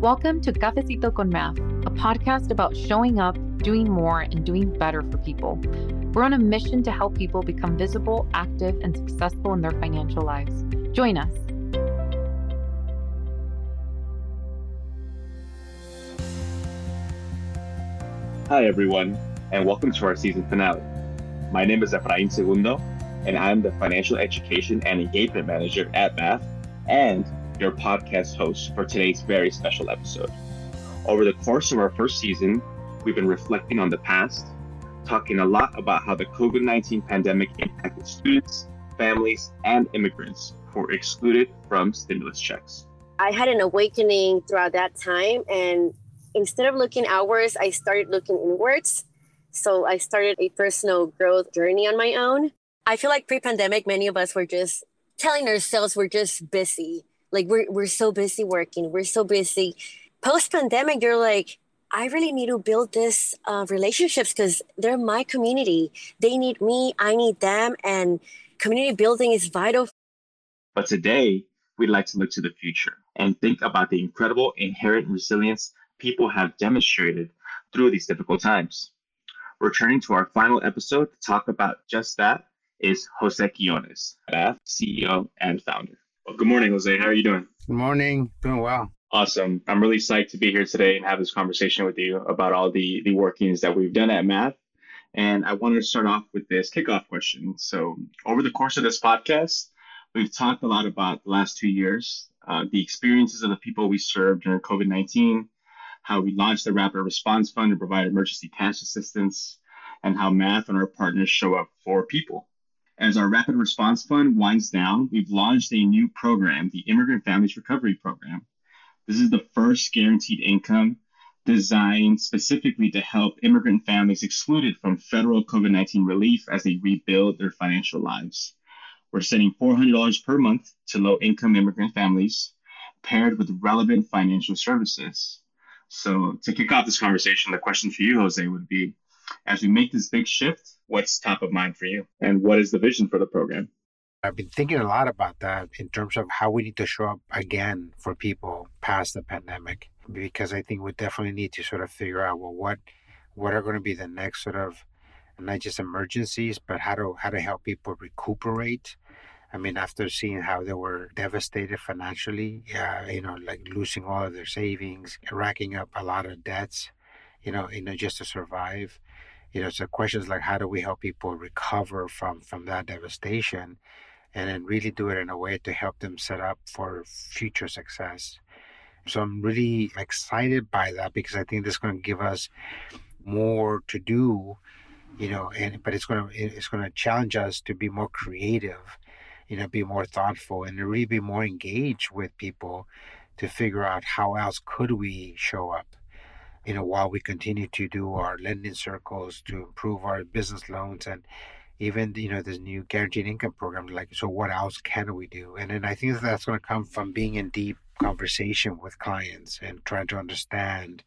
Welcome to Cafecito con MAF, a podcast about showing up, doing more, and doing better for people. We're on a mission to help people become visible, active, and successful in their financial lives. Join us. Hi, everyone, and welcome to our season finale. My name is Efrain Segundo, and I'm the Financial Education and Engagement Manager at MAF and your podcast host for today's very special episode. Over the course of our first season, we've been reflecting on the past, talking a lot about how the COVID 19 pandemic impacted students, families, and immigrants who were excluded from stimulus checks. I had an awakening throughout that time, and instead of looking outwards, I started looking inwards. So I started a personal growth journey on my own. I feel like pre pandemic, many of us were just telling ourselves we're just busy like we're we're so busy working, we're so busy. Post pandemic, you're like, I really need to build this uh, relationships because they're my community. They need me, I need them, and community building is vital. But today, we'd like to look to the future and think about the incredible inherent resilience people have demonstrated through these difficult times. Returning to our final episode to talk about just that is Jose Quiñonez, CEO and founder. Well, good morning, Jose. How are you doing? Good morning. Doing well. Awesome. I'm really psyched to be here today and have this conversation with you about all the the workings that we've done at MAF. And I wanted to start off with this kickoff question. So, over the course of this podcast, we've talked a lot about the last two years, uh, the experiences of the people we served during COVID 19, how we launched the Rapid Response Fund to provide emergency cash assistance, and how MAF and our partners show up for people. As our Rapid Response Fund winds down, we've launched a new program, the Immigrant Families Recovery Program. This is the first guaranteed income designed specifically to help immigrant families excluded from federal COVID 19 relief as they rebuild their financial lives. We're sending $400 per month to low income immigrant families paired with relevant financial services. So, to kick off this conversation, the question for you, Jose, would be as we make this big shift, what's top of mind for you? And what is the vision for the program? I've been thinking a lot about that in terms of how we need to show up again for people past the pandemic, because I think we definitely need to sort of figure out well what what are going to be the next sort of not just emergencies, but how to how to help people recuperate. I mean, after seeing how they were devastated financially, uh, you know, like losing all of their savings, racking up a lot of debts, you know, you know, just to survive you know so questions like how do we help people recover from from that devastation? and then really do it in a way to help them set up for future success. So i'm really excited by that because i think this is going to give us more to do you know and but it's going to it's going to challenge us to be more creative you know be more thoughtful and really be more engaged with people to figure out how else could we show up you know, while we continue to do our lending circles to improve our business loans and even, you know, this new guaranteed income program, like, so what else can we do? And then I think that that's going to come from being in deep conversation with clients and trying to understand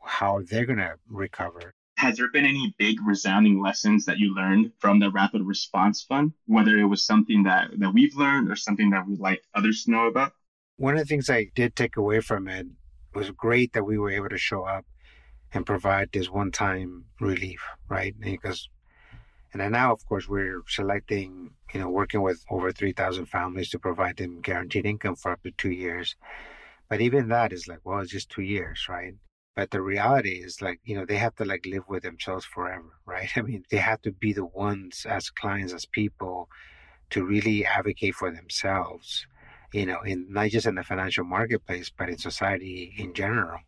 how they're going to recover. Has there been any big resounding lessons that you learned from the Rapid Response Fund, whether it was something that, that we've learned or something that we'd like others to know about? One of the things I did take away from it was great that we were able to show up and provide this one-time relief, right? Because and then now, of course, we're selecting, you know, working with over 3,000 families to provide them guaranteed income for up to two years. But even that is like, well, it's just two years, right? But the reality is like, you know, they have to like live with themselves forever, right? I mean, they have to be the ones as clients, as people to really advocate for themselves, you know, in not just in the financial marketplace, but in society in general.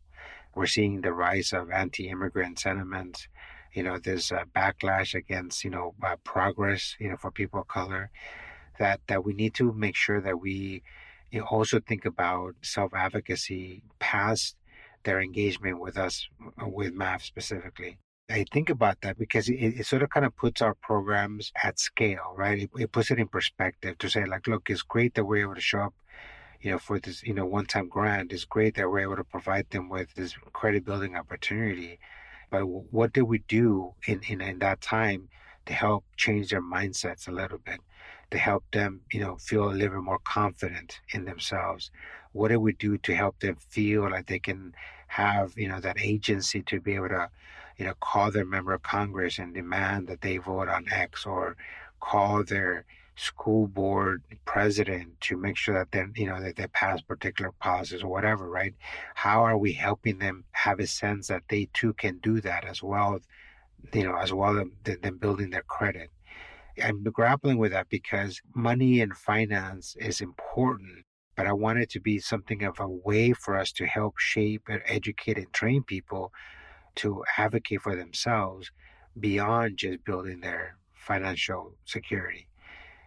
We're seeing the rise of anti-immigrant sentiments. You know, a backlash against, you know, uh, progress, you know, for people of color. That that we need to make sure that we you know, also think about self-advocacy past their engagement with us, with MAF specifically. I think about that because it, it, sort of kind of puts our programs at scale, right? It, it, puts it in perspective to say, like, look, it's great that we're able to show up you know, for this, you know, one-time grant. It's great that we're able to provide them with this credit building opportunity. But what did we do in, in, in that time to help change their mindsets a little bit? to help them, you know, feel a little bit more confident in themselves? What do we do to help them feel like they can have, you know, that agency to be able to, you know, call their member of Congress and demand that they vote on X or call their school board president to make sure that they you know that they pass particular policies or whatever right? How are we helping them have a sense that they too can do that as well you know as well as them building their credit? I'm grappling with that because money and finance is important but i want it to be something of a way for us to help shape and educate and train people to advocate for themselves beyond just building their financial security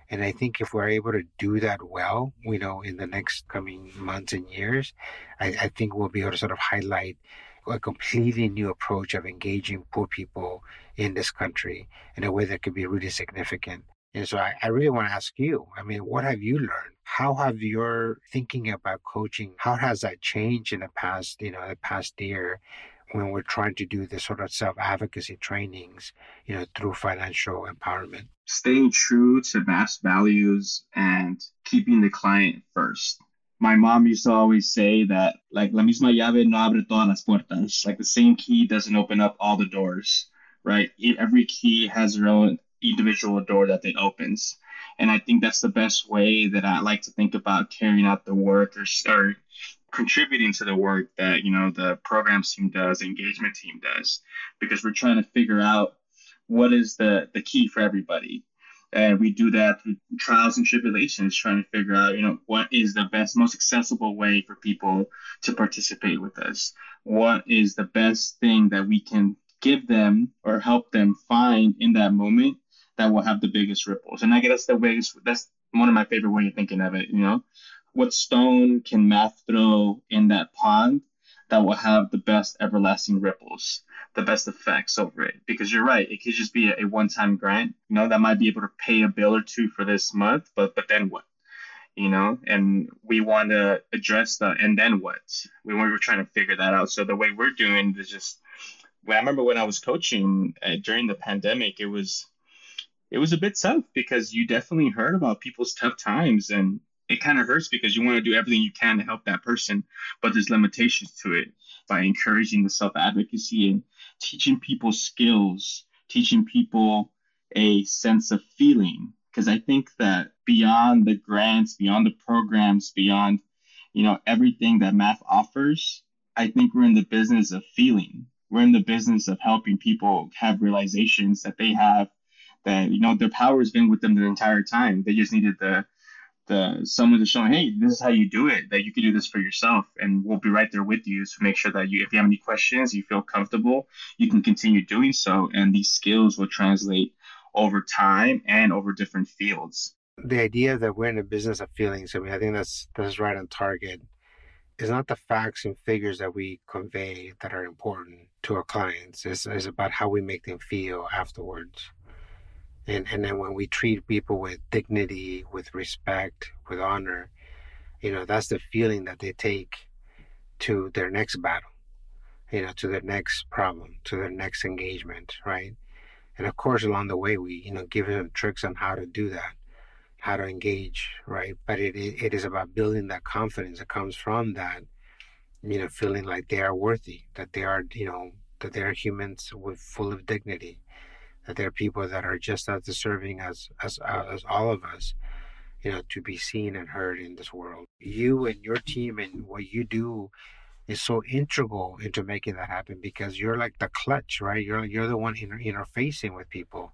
and I think if we're able to do that well, you know, in the next coming months and years, I, I think we'll be able to sort of highlight a completely new approach of engaging poor people in this country in a way that could be really significant. And so I, I, really want to ask you, I mean, what have you learned? How have your thinking about coaching, how has that changed in the past, you know, the past year when we're trying to do the sort of self-advocacy trainings, you know, through financial empowerment? Staying true to MAF's values and keeping the client first. My mom used to always say that, like, la misma llave no abre todas las puertas. Like, the same key doesn't open up all the doors, right? Every key has their own individual door that it opens. And I think that's the best way that I like to think about carrying out the work or, or contributing to the work that you know the programs team does, engagement team does, because we're trying to figure out what is the the key for everybody. And we do that through trials and tribulations, trying to figure out, you know, what is the best, most accessible way for people to participate with us. What is the best thing that we can give them or help them find in that moment that will have the biggest ripples. And I guess that's the biggest, that's one of my favorite way of thinking of it, you know, what stone can MAF throw in that pond that will have the best everlasting ripples, the best effects over it. Because you're right, it could just be a, a one-time grant, you know, that might be able to pay a bill or two for this month, but but then what? You know, and we want to address the and then what? We were trying to figure that out. So the way we're doing is just. I remember when I was coaching uh, during the pandemic, it was it was a bit tough because you definitely heard about people's tough times and it kind of hurts because you want to do everything you can to help that person, but there's limitations to it by encouraging the self advocacy and teaching people skills, teaching people a sense of feeling. Because I think that beyond the grants, beyond the programs, beyond you know everything that MAF offers, I think we're in the business of feeling. We're in the business of helping people have realizations that they have that you know their power has been with them the entire time. They just needed the the someone to show hey, this is how you do it. That you can do this for yourself, and we'll be right there with you to make sure that you, if you have any questions, you feel comfortable, you can continue doing so, and these skills will translate over time and over different fields. The idea that we're in a business of feelings, I mean, I think that's that's right on target. It's not the facts and figures that we convey that are important to our clients. It's, it's about how we make them feel afterwards and and then when we treat people with dignity with respect with honor you know that's the feeling that they take to their next battle you know to their next problem to their next engagement right? And of course along the way we you know give them tricks on how to do that how to engage right? But it, it is about building that confidence that comes from that you know feeling like they are worthy that they are you know that they are humans with full of dignity that there are people that are just as deserving as as uh, as all of us you know to be seen and heard in this world. You and your team and what you do is so integral into making that happen because you're like the clutch right? You're you're the one inter- interfacing with people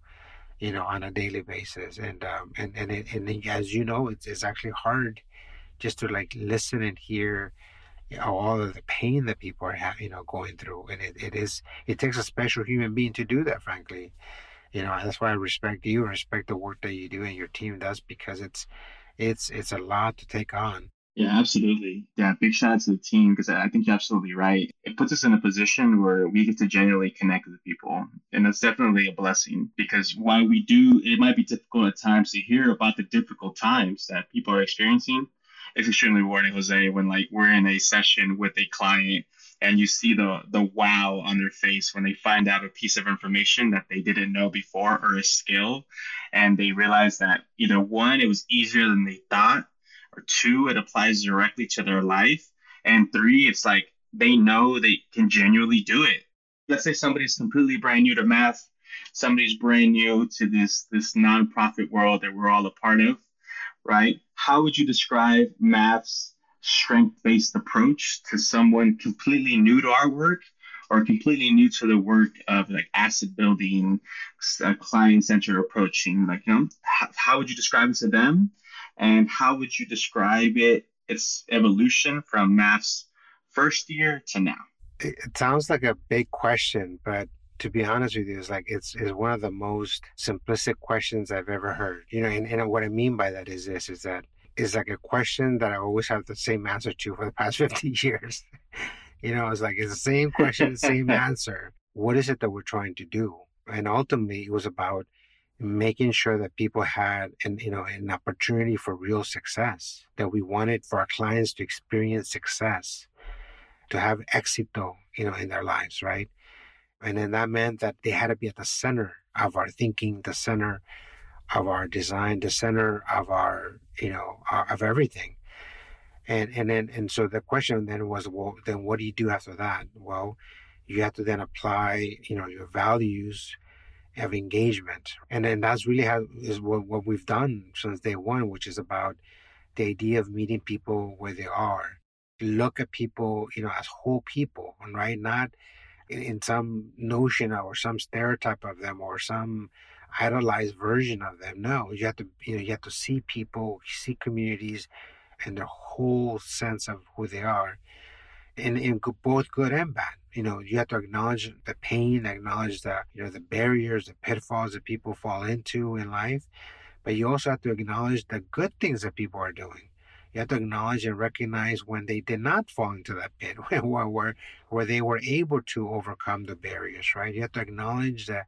you know on a daily basis. And um and and, it, and as you know it's, it's actually hard just to like listen and hear you know, all of the pain that people are you know going through and it, it is it takes a special human being to do that frankly. You know that's why i respect you and respect the work that you do and your team does because it's it's it's a lot to take on. Yeah absolutely. Yeah big shout out to the team because i think you're absolutely right. It puts us in a position where we get to genuinely connect with people and it's definitely a blessing because while we do it might be difficult at times to hear about the difficult times that people are experiencing it's extremely rewarding, Jose, when like we're in a session with a client and you see the the wow on their face when they find out a piece of information that they didn't know before or a skill and they realize that either one it was easier than they thought or two it applies directly to their life and three it's like they know they can genuinely do it. Let's say somebody's completely brand new to MAF somebody's brand new to this this nonprofit world that we're all a part of right how would you describe MAF's strength based approach to someone completely new to our work or completely new to the work of like asset building, uh, client centered approaching? Like, you know, how, how would you describe it to them? And how would you describe it, its evolution from MAF's first year to now? It sounds like a big question, but to be honest with you, it's like it's, it's one of the most simplistic questions I've ever heard. You know, and, and what I mean by that is this is that is like a question that I always have the same answer to for the past 50 years. you know, it's like it's the same question, same answer. What is it that we're trying to do? And ultimately, it was about making sure that people had an you know an opportunity for real success. That we wanted for our clients to experience success, to have éxito, you know, in their lives, right? And then that meant that they had to be at the center of our thinking, the center of our design, the center of our, you know, uh, of everything. And and then and so the question then was, well, then what do you do after that? Well, you have to then apply, you know, your values of engagement, and then that's really how is what, what we've done since day one, which is about the idea of meeting people where they are. Look at people, you know, as whole people, right? Not in, some notion or some stereotype of them or some idolized version of them. No, you have to you know you have to see people, see communities, and their whole sense of who they are, in in both good and bad. You know, you have to acknowledge the pain, acknowledge the you know the barriers, the pitfalls that people fall into in life, but you also have to acknowledge the good things that people are doing. You have to acknowledge and recognize when they did not fall into that pit, where, where, where they were able to overcome the barriers, right? You have to acknowledge that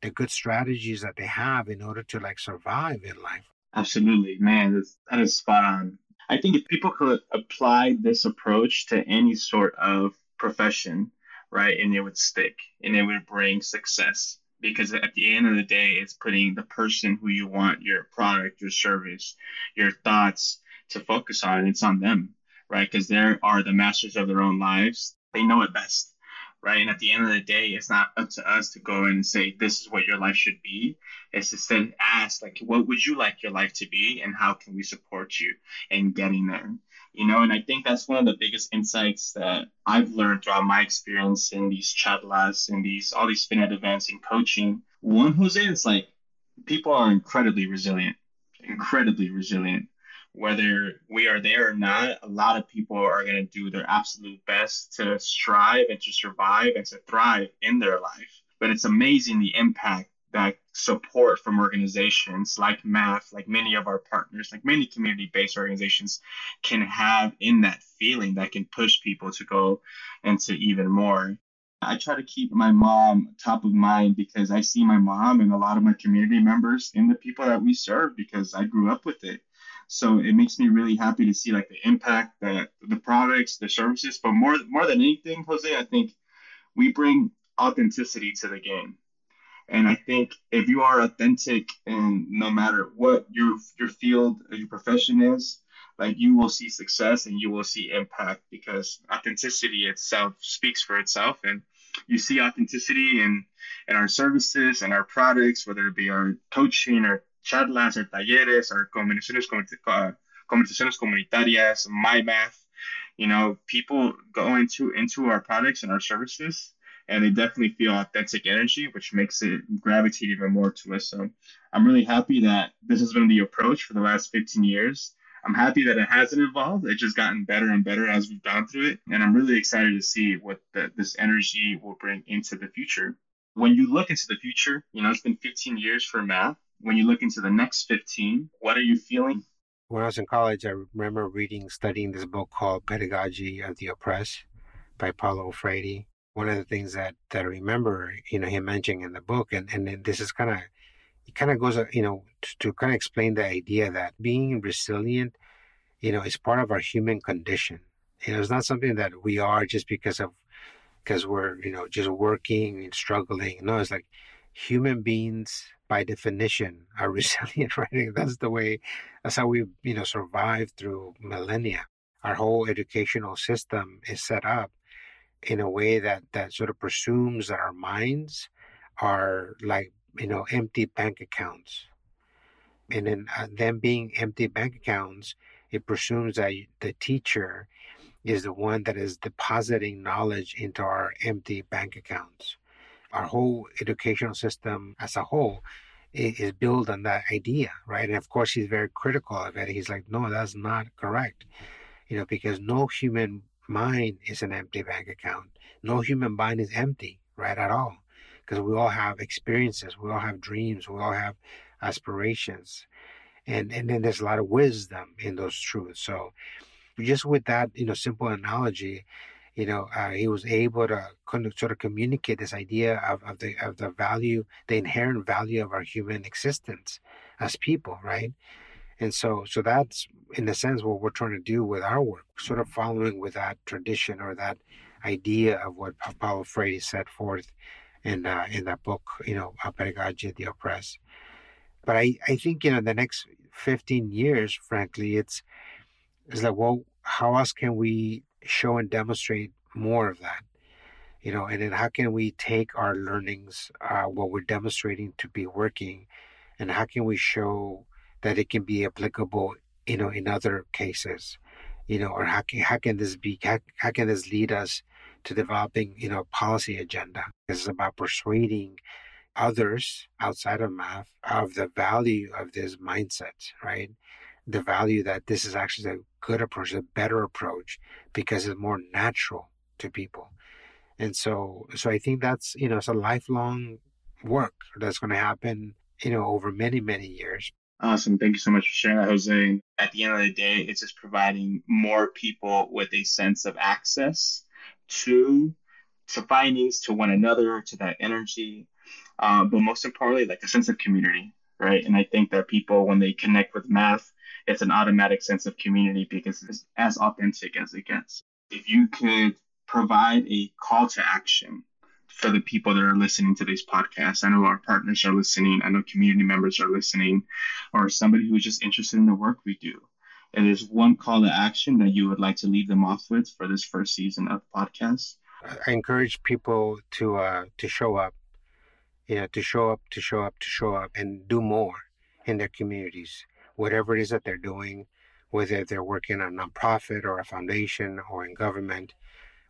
the good strategies that they have in order to like survive in life. Absolutely, man, that's, that is spot on. I think if people could apply this approach to any sort of profession, right, and it would stick and it would bring success. Because at the end of the day, it's putting the person who you want your product, your service, your thoughts to focus on. It's on them, right? Because they are the masters of their own lives. They know it best right? And at the end of the day, it's not up to us to go and say this is what your life should be. It's to then ask like, what would you like your life to be, and how can we support you in getting there? You know, and I think that's one of the biggest insights that I've learned throughout my experience in these charlas and these all these FinEd events and coaching. One, Jose, it's like people are incredibly resilient, incredibly resilient whether we are there or not, a lot of people are going to do their absolute best to strive and to survive and to thrive in their life. But it's amazing the impact that support from organizations like MAF like many of our partners like many community-based organizations can have in that feeling that can push people to go into even more i try to keep my mom top of mind because i see my mom and a lot of my community members in the people that we serve because i grew up with it so it makes me really happy to see like the impact that the products, the services, but more more than anything, Jose, I think we bring authenticity to the game. And I think if you are authentic and no matter what your your field or your profession is, like you will see success and you will see impact because authenticity itself speaks for itself and you see authenticity in in our services and our products, whether it be our coaching or charlas or talleres or conversaciones, conversaciones comunitarias, my MAF. You know, people go into into our products and our services, and they definitely feel authentic energy, which makes it gravitate even more to us. So I'm really happy that this has been the approach for the last 15 years. I'm happy that it hasn't evolved. It's just gotten better and better as we've gone through it. And I'm really excited to see what the, this energy will bring into the future. When you look into the future, you know, it's been 15 years for MAF when you look into the next 15, what are you feeling? When I was in college, I remember reading, studying this book called Pedagogy of the Oppressed by Paulo Freire. One of the things that, that I remember, you know, him mentioning in the book, and, and this is kind of, it kind of goes, you know, to, to kind of explain the idea that being resilient you know, is part of our human condition. You know, it's not something that we are just because of because we're, you know, just working and struggling. No, it's like human beings by definition are resilient, right? That's the way that's how we, you know, survived through millennia. Our whole educational system is set up in a way that that sort of presumes that our minds are like you know empty bank accounts and then uh, them being empty bank accounts it presumes that the teacher is the one that is depositing knowledge into our empty bank accounts our whole educational system as a whole is built on that idea right? And of course he's very critical of it. He's like no that's not correct. You know because no human mind is an empty bank account. No human mind is empty right at all. Because we all have experiences, we all have dreams, we all have aspirations. And and then there's a lot of wisdom in those truths. So just with that, you know, simple analogy, you know, uh, he was able to kind of sort of communicate this idea of, of the of the value, the inherent value of our human existence as people, right? And so, so that's in a sense what we're trying to do with our work, sort of following with that tradition or that idea of what Paulo Freire set forth in uh, in that book, you know, Pedagogy of the Oppressed. But I, I think, you know, the next 15 years, frankly, it's, it's like, well, how else can we show and demonstrate more of that? You know, and then how can we take our learnings, uh, what we're demonstrating to be working, and how can we show that it can be applicable, you know, in other cases? You know, or how can, how can this be, how, how can this lead us to developing, you know, policy agenda. this is about persuading others outside of MAF of the value of this mindset, right? The value that this is actually a good approach, a better approach, because it's more natural to people. And so, so I think that's, you know, it's a lifelong work that's going to happen, you know, over many, many years. Awesome. Thank you so much for sharing that, Jose. At the end of the day, it's just providing more people with a sense of access to to findings, to one another, to that energy, uh, but most importantly, like a sense of community, right? And I think that people, when they connect with MAF, it's an automatic sense of community because it's as authentic as it gets. If you could provide a call to action for the people that are listening to this podcast, I know our partners are listening, I know community members are listening, or somebody who's just interested in the work we do and there's one call to action that you would like to leave them off with for this first season of podcast. I encourage people to uh, to show up, you know, to show up, to show up, to show up, and do more in their communities, whatever it is that they're doing, whether they're working on a nonprofit or a foundation or in government,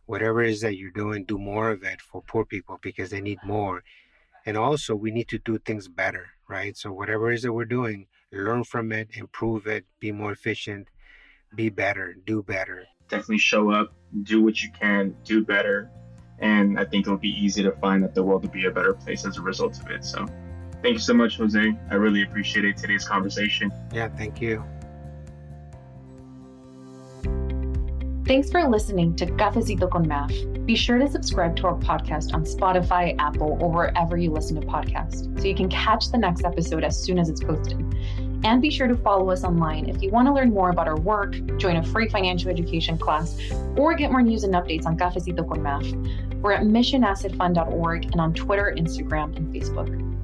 whatever it is that you're doing, do more of it for poor people because they need more. And also, we need to do things better, right? So whatever it is that we're doing, learn from it, improve it, be more efficient, be better, do better. Definitely show up, do what you can, do better. And I think it'll be easy to find that the world will be a better place as a result of it. So thank you so much, Jose. I really appreciated today's conversation. Yeah, thank you. Thanks for listening to Cafecito con MAF. Be sure to subscribe to our podcast on Spotify, Apple, or wherever you listen to podcasts so you can catch the next episode as soon as it's posted. And be sure to follow us online if you want to learn more about our work, join a free financial education class, or get more news and updates on Cafecito con MAF. We're at missionassetfund.org and on Twitter, Instagram, and Facebook.